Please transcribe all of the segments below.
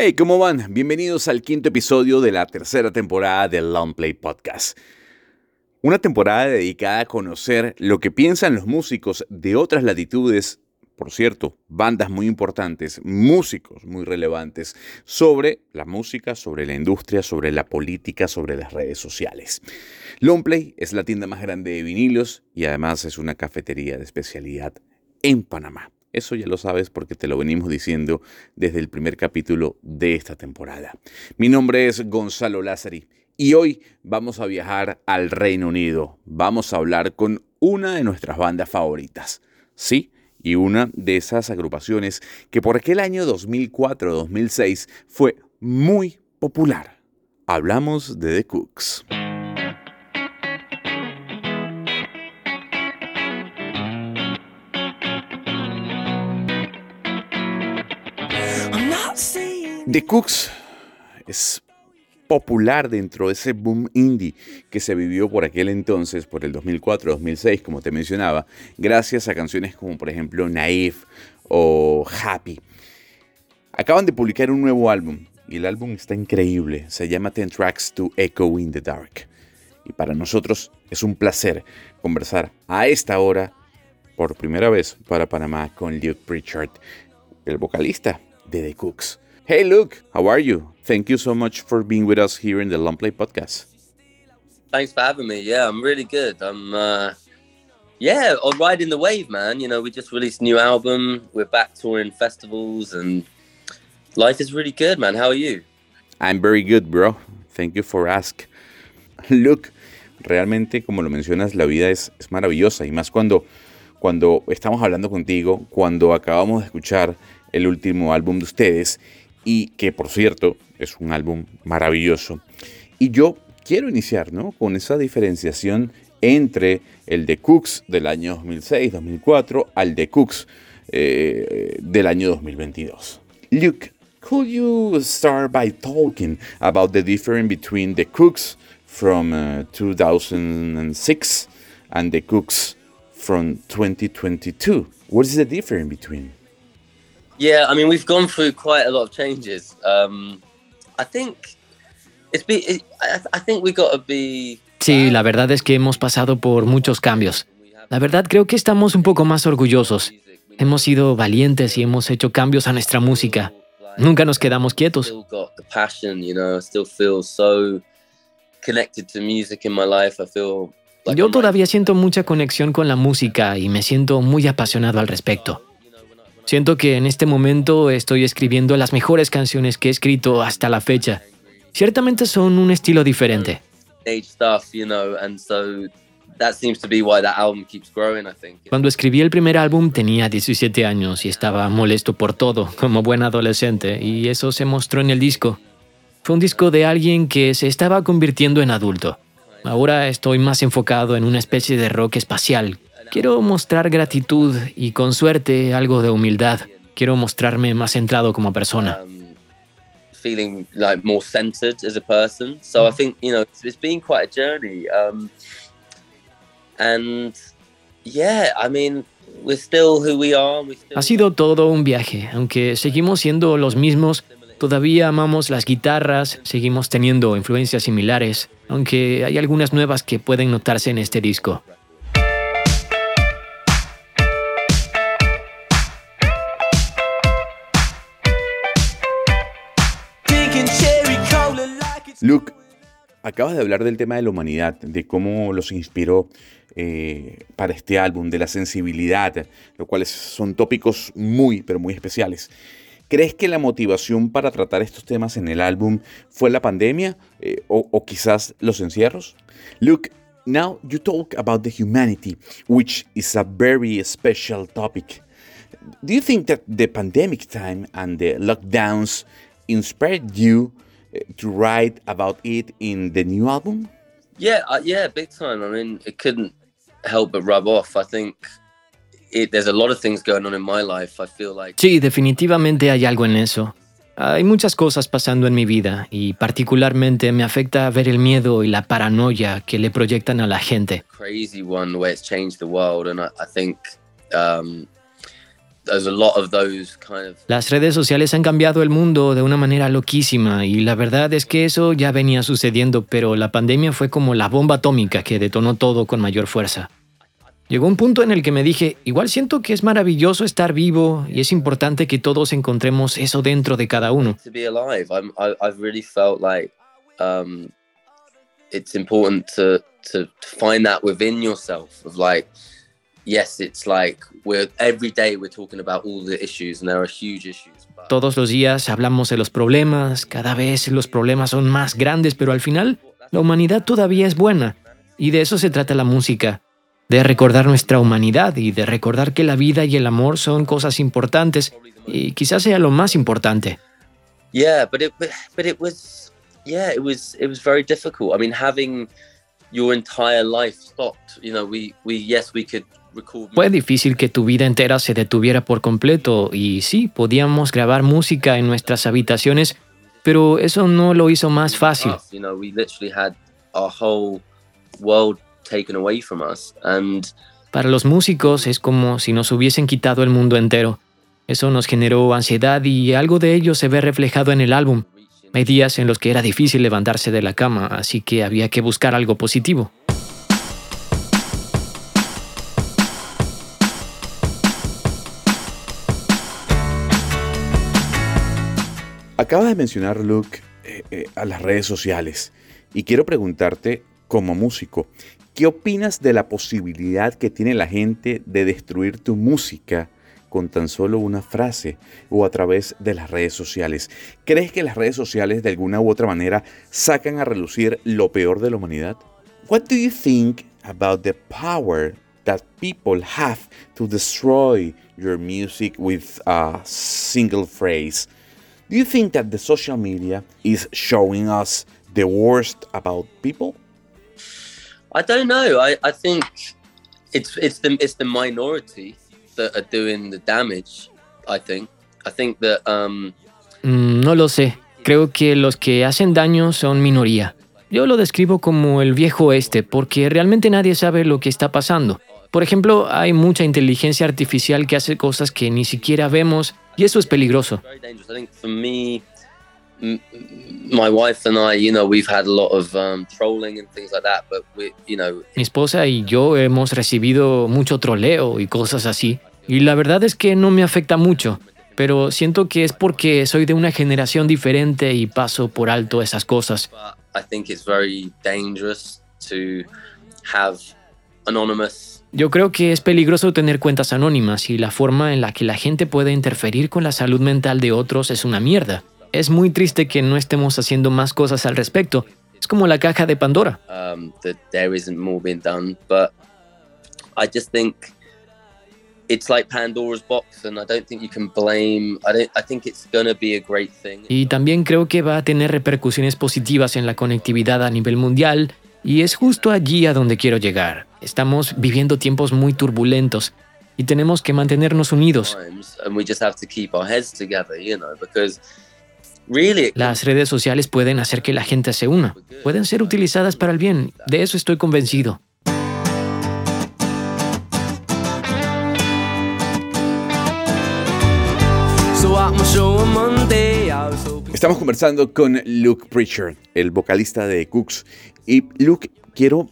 Hey, ¿cómo van? Bienvenidos al quinto episodio de la tercera temporada del Long Play Podcast. Una temporada dedicada a conocer lo que piensan los músicos de otras latitudes, por cierto, bandas muy importantes, músicos muy relevantes, sobre la música, sobre la industria, sobre la política, sobre las redes sociales. Longplay es la tienda más grande de vinilos y además es una cafetería de especialidad en Panamá. Eso ya lo sabes porque te lo venimos diciendo desde el primer capítulo de esta temporada. Mi nombre es Gonzalo Lázari y hoy vamos a viajar al Reino Unido. Vamos a hablar con una de nuestras bandas favoritas. Sí, y una de esas agrupaciones que por aquel año 2004-2006 fue muy popular. Hablamos de The Cooks. The Cooks es popular dentro de ese boom indie que se vivió por aquel entonces, por el 2004-2006, como te mencionaba, gracias a canciones como por ejemplo Naive o Happy. Acaban de publicar un nuevo álbum y el álbum está increíble, se llama Ten Tracks to Echo in the Dark. Y para nosotros es un placer conversar a esta hora, por primera vez para Panamá, con Luke Pritchard, el vocalista de The Cooks. Hey, Luke, how are you? Thank you so much for being with us here in the Long Play podcast. Thanks for having me. Yeah, I'm really good. I'm, uh, yeah, on riding the wave, man. You know, we just released a new album. We're back touring festivals, and life is really good, man. How are you? I'm very good, bro. Thank you for ask. Luke, realmente, como lo mencionas, la vida es, es maravillosa y más cuando, cuando estamos hablando contigo, cuando acabamos de escuchar el último álbum de ustedes y que por cierto es un álbum maravilloso. Y yo quiero iniciar ¿no? con esa diferenciación entre el de Cooks del año 2006-2004 al de Cooks eh, del año 2022. Luke, could you start by talking about the difference between the Cooks from uh, 2006 and the Cooks from 2022? What is the difference between? Yeah, I mean, we've gone through quite a lot of changes. Um, I think it's be, it, I, think we got to be. Sí, la verdad es que hemos pasado por muchos cambios. La verdad creo que estamos un poco más orgullosos. Hemos sido valientes y hemos hecho cambios a nuestra música. Nunca nos quedamos quietos. Yo todavía siento mucha conexión con la música y me siento muy apasionado al respecto. Siento que en este momento estoy escribiendo las mejores canciones que he escrito hasta la fecha. Ciertamente son un estilo diferente. Cuando escribí el primer álbum tenía 17 años y estaba molesto por todo, como buen adolescente, y eso se mostró en el disco. Fue un disco de alguien que se estaba convirtiendo en adulto. Ahora estoy más enfocado en una especie de rock espacial, Quiero mostrar gratitud y con suerte algo de humildad. Quiero mostrarme más centrado como persona. Um, feeling like more centered as a person. So I think, you know, it's been quite a journey. Um, and yeah, I mean, we're still who we are. Ha sido todo un viaje, aunque seguimos siendo los mismos. Todavía amamos las guitarras, seguimos teniendo influencias similares, aunque hay algunas nuevas que pueden notarse en este disco. Luke, acabas de hablar del tema de la humanidad, de cómo los inspiró eh, para este álbum, de la sensibilidad, lo cual son tópicos muy, pero muy especiales. ¿Crees que la motivación para tratar estos temas en el álbum fue la pandemia eh, o, o quizás los encierros? Luke, now you talk about the humanity, which is a very special topic. Do you think that the pandemic time and the lockdowns inspired you to write about it in the new album? Yeah, uh, yeah, big time. I mean, it couldn't help but rub off. I think it, there's a lot of things going on in my life. I feel like. Sí, definitivamente hay algo en eso. Hay muchas cosas pasando en mi vida y particularmente me afecta ver el miedo y la paranoia que le proyectan a la gente. Crazy one where it's changed the world and I, I think um, Las redes sociales han cambiado el mundo de una manera loquísima y la verdad es que eso ya venía sucediendo, pero la pandemia fue como la bomba atómica que detonó todo con mayor fuerza. Llegó un punto en el que me dije, igual siento que es maravilloso estar vivo y es importante que todos encontremos eso dentro de cada uno. Todos los días hablamos de los problemas, cada vez los problemas son más grandes, pero al final la humanidad todavía es buena. Y de eso se trata la música, de recordar nuestra humanidad y de recordar que la vida y el amor son cosas importantes y quizás sea lo más importante. yeah, but it but, it was yeah, it was it was very difficult. I mean, having your entire life stopped. You know, we we yes, we could. Fue difícil que tu vida entera se detuviera por completo y sí, podíamos grabar música en nuestras habitaciones, pero eso no lo hizo más fácil. Para los músicos es como si nos hubiesen quitado el mundo entero. Eso nos generó ansiedad y algo de ello se ve reflejado en el álbum. Hay días en los que era difícil levantarse de la cama, así que había que buscar algo positivo. Acabas de mencionar, Luke, eh, eh, a las redes sociales. Y quiero preguntarte, como músico, ¿qué opinas de la posibilidad que tiene la gente de destruir tu música con tan solo una frase o a través de las redes sociales? ¿Crees que las redes sociales de alguna u otra manera sacan a relucir lo peor de la humanidad? What do you think about the power that people have to destroy your music with a single phrase? Do you think that the social media is showing us the worst about people? I don't know. I, I think it's it's the it's the minority that are doing the damage. I think. I think that um, Mm, no lo sé. Creo que los que hacen daño son minoría. Yo lo describo como el viejo oeste porque realmente nadie sabe lo que está pasando. Por ejemplo, hay mucha inteligencia artificial que hace cosas que ni siquiera vemos y eso es peligroso. very dangerous. I think for me, m- my wife and I, you know, we've had a lot of trolling and things like that. But we, you know, Mi esposa y yo hemos recibido mucho troleo y cosas así. Y la verdad es que no me afecta mucho. Pero siento que es porque soy de una generación diferente y paso por alto esas cosas. but I think it's very dangerous to have anonymous Yo creo que es peligroso tener cuentas anónimas y la forma en la que la gente puede interferir con la salud mental de otros es una mierda. Es muy triste que no estemos haciendo más cosas al respecto. Es como la caja de Pandora. um, that there isn't more being done. But I just think it's like Pandora's box, and I don't think you can blame. I don't. I think it's gonna be a great thing. Y también creo que va a tener repercusiones positivas en la conectividad a nivel mundial y es justo allí a donde quiero llegar. Estamos viviendo tiempos muy turbulentos y tenemos que mantenernos unidos. Times, and we just have to keep our heads together, you know, because really, it can Las redes sociales pueden hacer que la gente se una. Pueden ser utilizadas para el bien. De eso estoy convencido. Estamos conversando con Luke Preacher, el vocalista de Cooks. Y Luke, quiero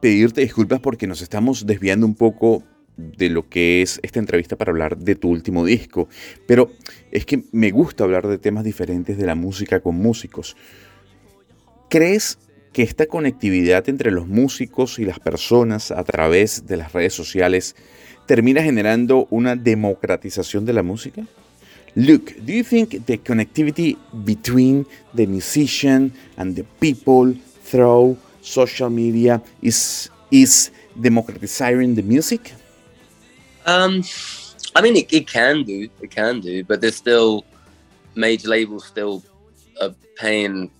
pedirte disculpas porque nos estamos desviando un poco de lo que es esta entrevista para hablar de tu último disco. Pero es que me gusta hablar de temas diferentes de la música con músicos. ¿Crees que esta conectividad entre los músicos y las personas a través de las redes sociales termina generando una democratización de la música? Luke, do you think the connectivity between the musician and the people through social media is is democratizing the music? Um, I mean, it, it can do, it can do, but there's still major labels still are paying,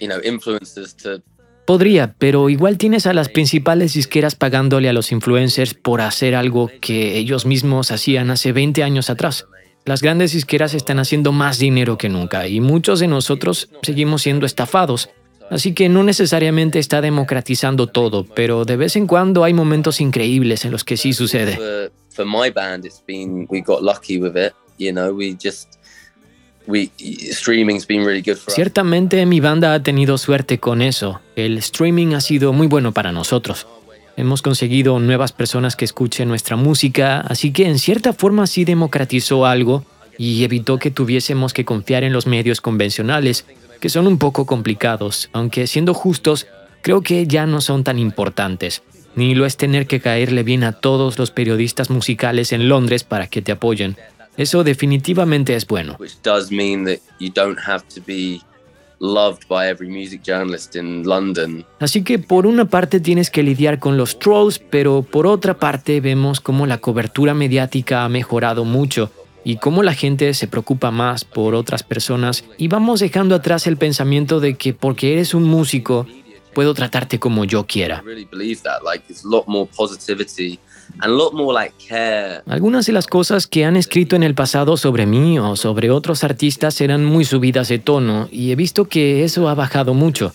you know, influencers to. Podría, pero igual tienes a las principales disqueras pagándole a los influencers por hacer algo que ellos mismos hacían hace 20 años atrás. Las grandes disqueras están haciendo más dinero que nunca y muchos de nosotros seguimos siendo estafados. Así que no necesariamente está democratizando todo, pero de vez en cuando hay momentos increíbles en los que sí sucede. Ciertamente mi banda ha tenido suerte con eso. El streaming ha sido muy bueno para nosotros. Hemos conseguido nuevas personas que escuchen nuestra música, así que en cierta forma sí democratizó algo y evitó que tuviésemos que confiar en los medios convencionales, que son un poco complicados, aunque siendo justos, creo que ya no son tan importantes. Ni lo es tener que caerle bien a todos los periodistas musicales en Londres para que te apoyen. Eso definitivamente es bueno. Así que por una parte tienes que lidiar con los trolls, pero por otra parte vemos cómo la cobertura mediática ha mejorado mucho y cómo la gente se preocupa más por otras personas y vamos dejando atrás el pensamiento de que porque eres un músico puedo tratarte como yo quiera. really believe that. Like, it's a lot more positivity and a lot more like care. Algunas de las cosas que han escrito en el pasado sobre mí o sobre otros artistas eran muy subidas de tono y he visto que eso ha bajado mucho.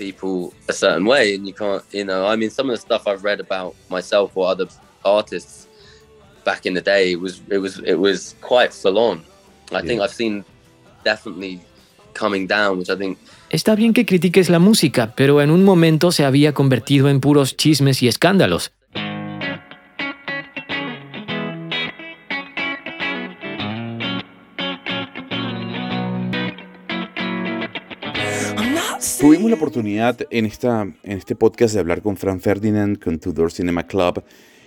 Artists back in the day was it was it was quite full on. I think. I've seen definitely coming down, which I think Está bien que critiques la música, pero en un momento se había convertido en puros chismes y escándalos. Tuvimos la oportunidad en, esta, en este podcast de hablar con Fran Ferdinand, con Tudor Cinema Club,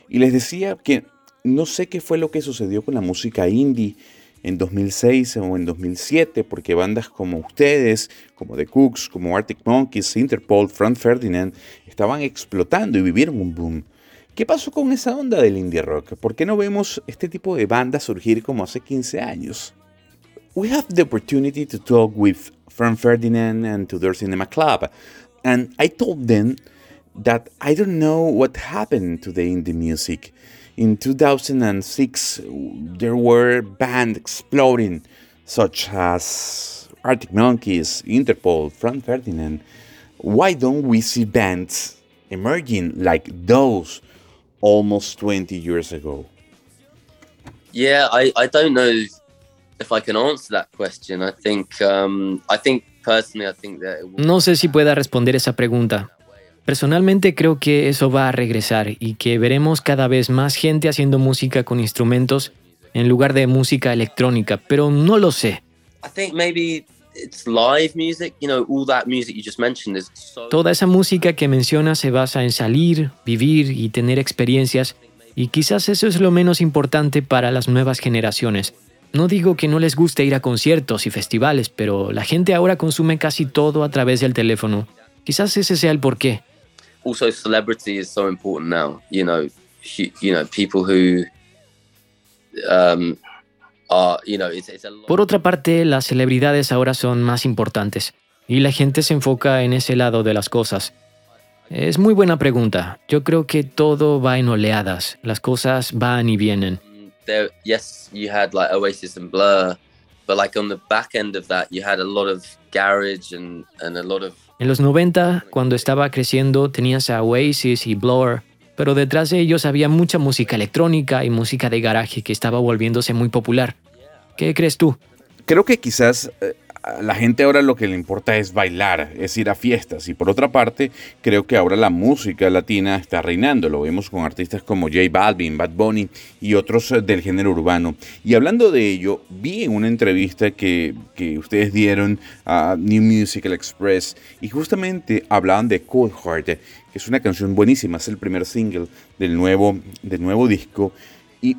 y les decía que no sé qué fue lo que sucedió con la música indie en 2006 o en 2007, porque bandas como ustedes, como The Cooks, como Arctic Monkeys, Interpol, Fran Ferdinand, estaban explotando y vivieron un boom. ¿Qué pasó con esa onda del indie rock? ¿Por qué no vemos este tipo de bandas surgir como hace 15 años? we have the opportunity to talk with Fran Ferdinand and Tudor Cinema Club, and I told them that I don't know what happened to the indie music. In 2006, there were bands exploding, such as Arctic Monkeys, Interpol, Fran Ferdinand. Why don't we see bands emerging like those almost 20 years ago? Yeah, I, I don't know if I can answer that question. I think um, I think personally I think that it No sé si pueda responder esa pregunta. Personalmente creo que eso va a regresar y que veremos cada vez más gente haciendo música con instrumentos en lugar de música electrónica, pero no lo sé. I think maybe it's live music. You know, all that music you just mentioned is so Toda esa música que menciona se basa en salir, vivir y tener experiencias, y quizás eso es lo menos importante para las nuevas generaciones. No digo que no les guste ir a conciertos y festivales, pero la gente ahora consume casi todo a través del teléfono. Quizás ese sea el porqué. Also celebrity is so important now. You know, you know people who um, are you know it's, it's a lot. Por otra parte, las celebridades ahora son más importantes y la gente se enfoca en ese lado de las cosas. Es muy buena pregunta. Yo creo que todo va en oleadas. Las cosas van y vienen. there yes you had like oasis and blur but like on the back end of that you had a lot of garage and and a lot of En los 90, cuando estaba creciendo, tenías a Oasis y Blur, pero detrás de ellos había mucha música electrónica y música de garaje que estaba volviéndose muy popular. ¿Qué crees tú? creo que quizás eh, la gente ahora lo que le importa es bailar, es ir a fiestas. Y por otra parte, creo que ahora la música latina está reinando. Lo vemos con artistas como J Balvin, Bad Bunny y otros eh, del género urbano. Y hablando de ello, vi en una entrevista que, que ustedes dieron a New Musical Express y justamente hablaban de Cold Heart, que es una canción buenísima, es el primer single del nuevo, del nuevo disco. Y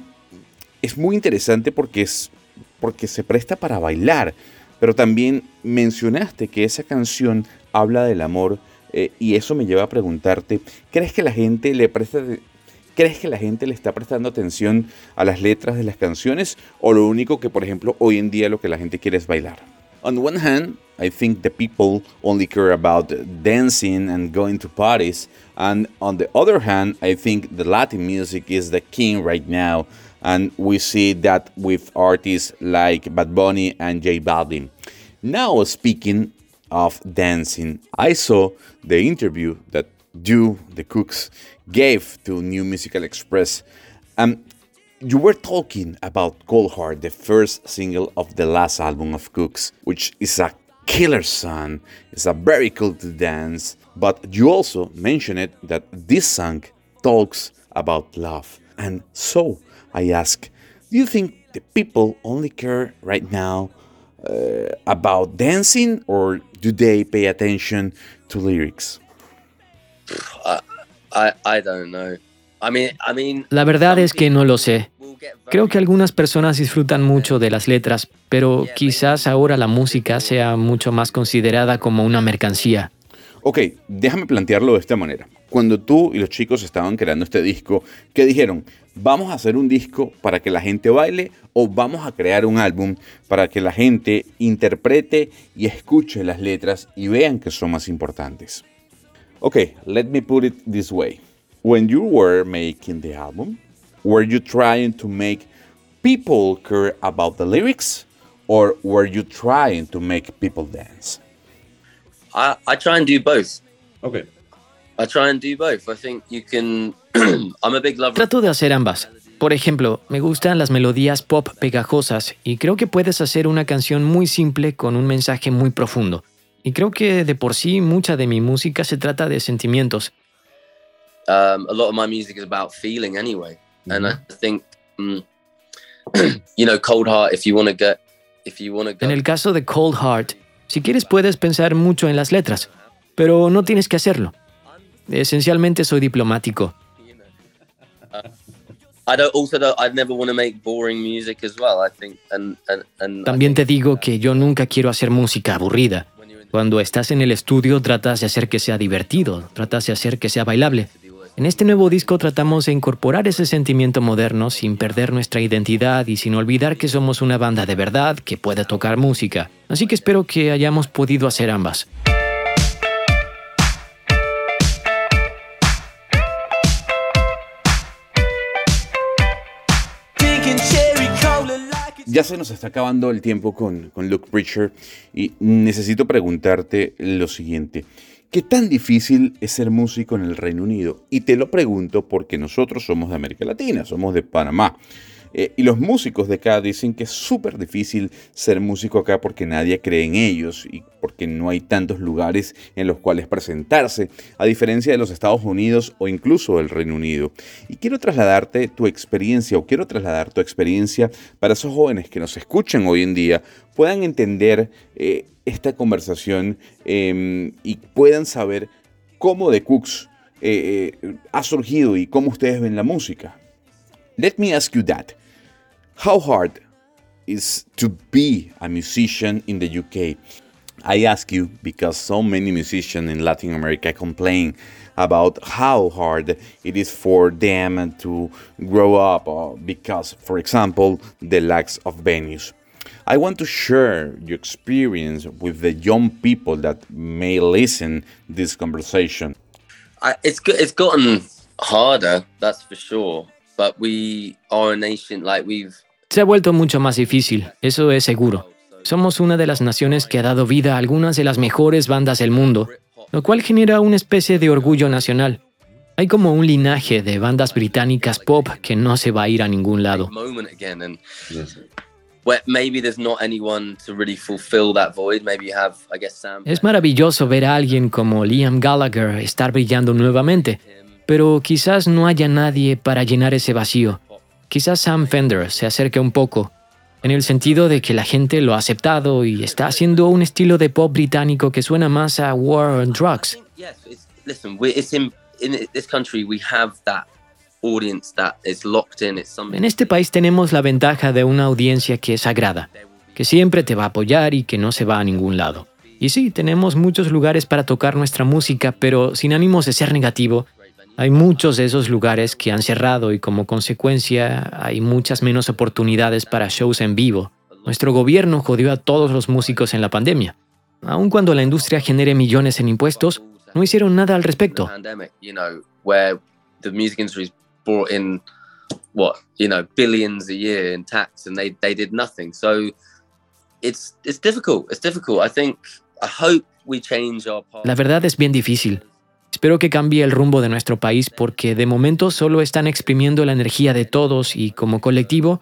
es muy interesante porque es porque se presta para bailar, pero también mencionaste que esa canción habla del amor eh, y eso me lleva a preguntarte, ¿crees que la gente le presta ¿Crees que la gente le está prestando atención a las letras de las canciones o lo único que, por ejemplo, hoy en día lo que la gente quiere es bailar? On one hand, I think the people only care about dancing and going to parties, and on the other hand, I think the Latin music is the king right now, and we see that with artists like Bad Bunny and J Balvin. Now, speaking of dancing, I saw the interview that you, the Cooks, gave to New Musical Express. Um, You were talking about Cold Heart, the first single of the last album of Cooks, which is a killer song. It's a very cool to dance. But you also mentioned that this song talks about love. And so I ask, do you think the people only care right now uh, about dancing or do they pay attention to lyrics? I, I, I don't know. I mean, I mean, La verdad es que no lo sé. Creo que algunas personas disfrutan mucho de las letras, pero quizás ahora la música sea mucho más considerada como una mercancía. Ok, déjame plantearlo de esta manera. Cuando tú y los chicos estaban creando este disco, ¿qué dijeron? ¿Vamos a hacer un disco para que la gente baile o vamos a crear un álbum para que la gente interprete y escuche las letras y vean que son más importantes? Ok, let me put it this way. When you were making the album, were you trying to make people care about the lyrics or were you trying to make people dance? I, I try and do both. Okay. I try and do both. I think you can. I'm a big lover. Trato de hacer ambas. Por ejemplo, me gustan las melodías pop pegajosas y creo que puedes hacer una canción muy simple con un mensaje muy profundo. Y creo que de por sí mucha de mi música se trata de sentimientos. um, a lot of my music is about feeling anyway, and I think, mm, you know, Cold Heart. If you want to get, if you want to En el caso de Cold Heart, si quieres puedes pensar mucho en las letras, pero no tienes que hacerlo. Esencialmente soy diplomático. También te digo que yo nunca quiero hacer música aburrida. Cuando estás en el estudio tratas de hacer que sea divertido, tratas de hacer que sea bailable. En este nuevo disco tratamos de incorporar ese sentimiento moderno sin perder nuestra identidad y sin olvidar que somos una banda de verdad que puede tocar música. Así que espero que hayamos podido hacer ambas. Ya se nos está acabando el tiempo con, con Luke Preacher y necesito preguntarte lo siguiente. ¿Qué tan difícil es ser músico en el Reino Unido? Y te lo pregunto porque nosotros somos de América Latina, somos de Panamá. Eh, y los músicos de acá dicen que es súper difícil ser músico acá porque nadie cree en ellos y porque no hay tantos lugares en los cuales presentarse, a diferencia de los Estados Unidos o incluso el Reino Unido. Y quiero trasladarte tu experiencia o quiero trasladar tu experiencia para esos jóvenes que nos escuchan hoy en día puedan entender eh, esta conversación eh, y puedan saber cómo The Cooks eh, ha surgido y cómo ustedes ven la música. Let me ask you that. How hard is to be a musician in the UK? I ask you because so many musicians in Latin America complain about how hard it is for them to grow up uh, because, for example, the lack of venues. I want to share your experience with the young people that may listen this conversation. I, it's it's gotten harder, that's for sure. But we are a nation like we've. Se ha vuelto mucho más difícil, eso es seguro. Somos una de las naciones que ha dado vida a algunas de las mejores bandas del mundo, lo cual genera una especie de orgullo nacional. Hay como un linaje de bandas británicas pop que no se va a ir a ningún lado. Es maravilloso ver a alguien como Liam Gallagher estar brillando nuevamente, pero quizás no haya nadie para llenar ese vacío. Quizás Sam Fender se acerque un poco, en el sentido de que la gente lo ha aceptado y está haciendo un estilo de pop británico que suena más a War on Drugs. En este país tenemos la ventaja de una audiencia que es sagrada, que siempre te va a apoyar y que no se va a ningún lado. Y sí, tenemos muchos lugares para tocar nuestra música, pero sin ánimos de ser negativo, hay muchos de esos lugares que han cerrado y como consecuencia hay muchas menos oportunidades para shows en vivo. Nuestro gobierno jodió a todos los músicos en la pandemia. Aun cuando la industria genere millones en impuestos, no hicieron nada al respecto. pandemic you know where the music industry's brought in what you know billions a year in tax and they they did nothing so it's it's difficult it's difficult i think i hope we change our path La verdad es bien difícil. Espero que cambie el rumbo de nuestro país porque de momento solo están exprimiendo la energía de todos y como colectivo,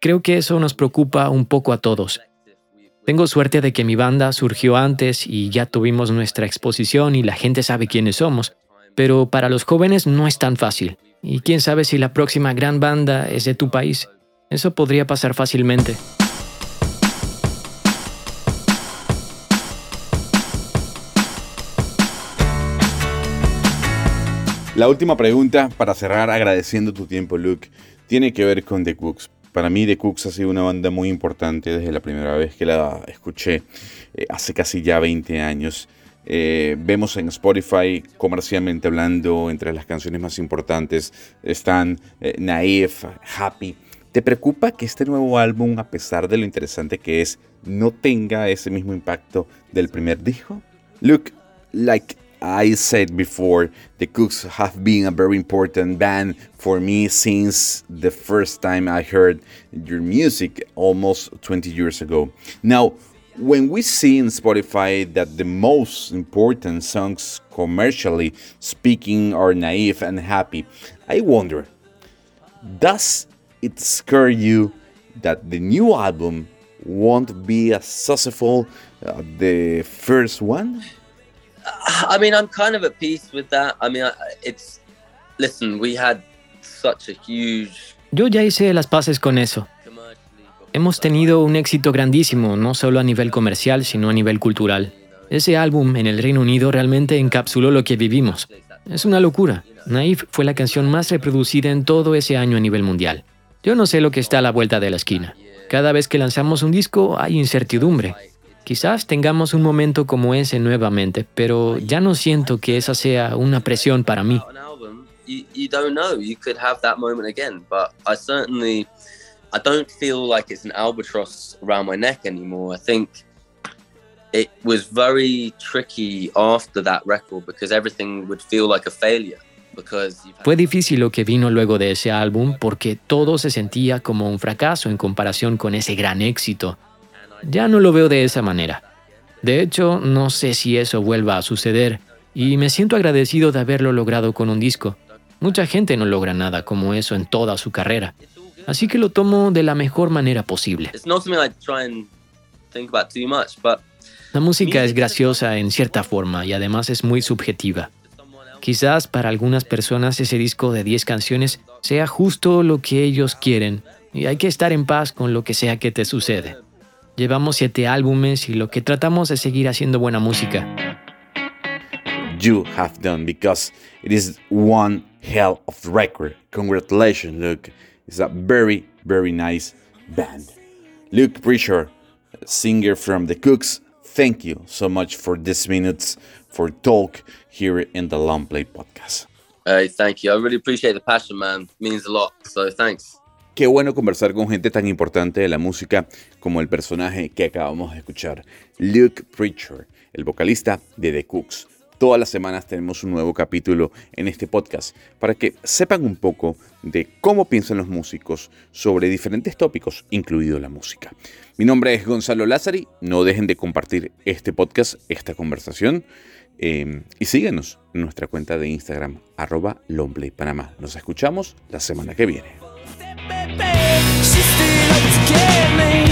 creo que eso nos preocupa un poco a todos. Tengo suerte de que mi banda surgió antes y ya tuvimos nuestra exposición y la gente sabe quiénes somos, pero para los jóvenes no es tan fácil. Y quién sabe si la próxima gran banda es de tu país. Eso podría pasar fácilmente. La última pregunta para cerrar agradeciendo tu tiempo, Luke, tiene que ver con The Cooks. Para mí The Cooks ha sido una banda muy importante desde la primera vez que la escuché, eh, hace casi ya 20 años. Eh, vemos en Spotify, comercialmente hablando, entre las canciones más importantes están eh, Happy. ¿Te preocupa que este nuevo álbum, a pesar de lo interesante que es, no tenga ese mismo impacto del primer disco? Look, like I said before, the Cooks have been a very important band for me since the first time I heard your music almost 20 years ago. Now, when we see in Spotify that the most important songs commercially speaking are naive and happy, I wonder does it scare you that the new album won't be as successful as the first one? Yo ya hice las paces con eso. Hemos tenido un éxito grandísimo, no solo a nivel comercial, sino a nivel cultural. Ese álbum en el Reino Unido realmente encapsuló lo que vivimos. Es una locura. Naif fue la canción más reproducida en todo ese año a nivel mundial. Yo no sé lo que está a la vuelta de la esquina. Cada vez que lanzamos un disco hay incertidumbre. Quizás tengamos un momento como ese nuevamente, pero ya no siento que esa sea una presión para mí. You, you don't know. You could have that moment again, but I certainly, I don't feel like it's an albatross around my neck anymore. I think it was very tricky after that record because everything would feel like a failure. Fue difícil lo que vino luego de ese álbum porque todo se sentía como un fracaso en comparación con ese gran éxito. Ya no lo veo de esa manera. De hecho, no sé si eso vuelva a suceder, y me siento agradecido de haberlo logrado con un disco. Mucha gente no logra nada como eso en toda su carrera, así que lo tomo de la mejor manera posible. La música es graciosa en cierta forma y además es muy subjetiva. Quizás para algunas personas ese disco de 10 canciones sea justo lo que ellos quieren y hay que estar en paz con lo que sea que te sucede. Llevamos siete álbumes y lo que tratamos es seguir haciendo buena música. You have done because it is one hell of record. Congratulations, Luke. It's a very, very nice band. Luke Preacher, singer from The Cooks, thank you so much for these minutes for talk here in the Long Play podcast. Hey, thank you. I really appreciate the passion, man. It means a lot. So thanks. Qué bueno conversar con gente tan importante de la música como el personaje que acabamos de escuchar, Luke Preacher, el vocalista de The Cooks. Todas las semanas tenemos un nuevo capítulo en este podcast para que sepan un poco de cómo piensan los músicos sobre diferentes tópicos, incluido la música. Mi nombre es Gonzalo Lázari, no dejen de compartir este podcast, esta conversación. Eh, y síguenos en nuestra cuenta de Instagram, arroba Panamá. Nos escuchamos la semana que viene. She still up to get me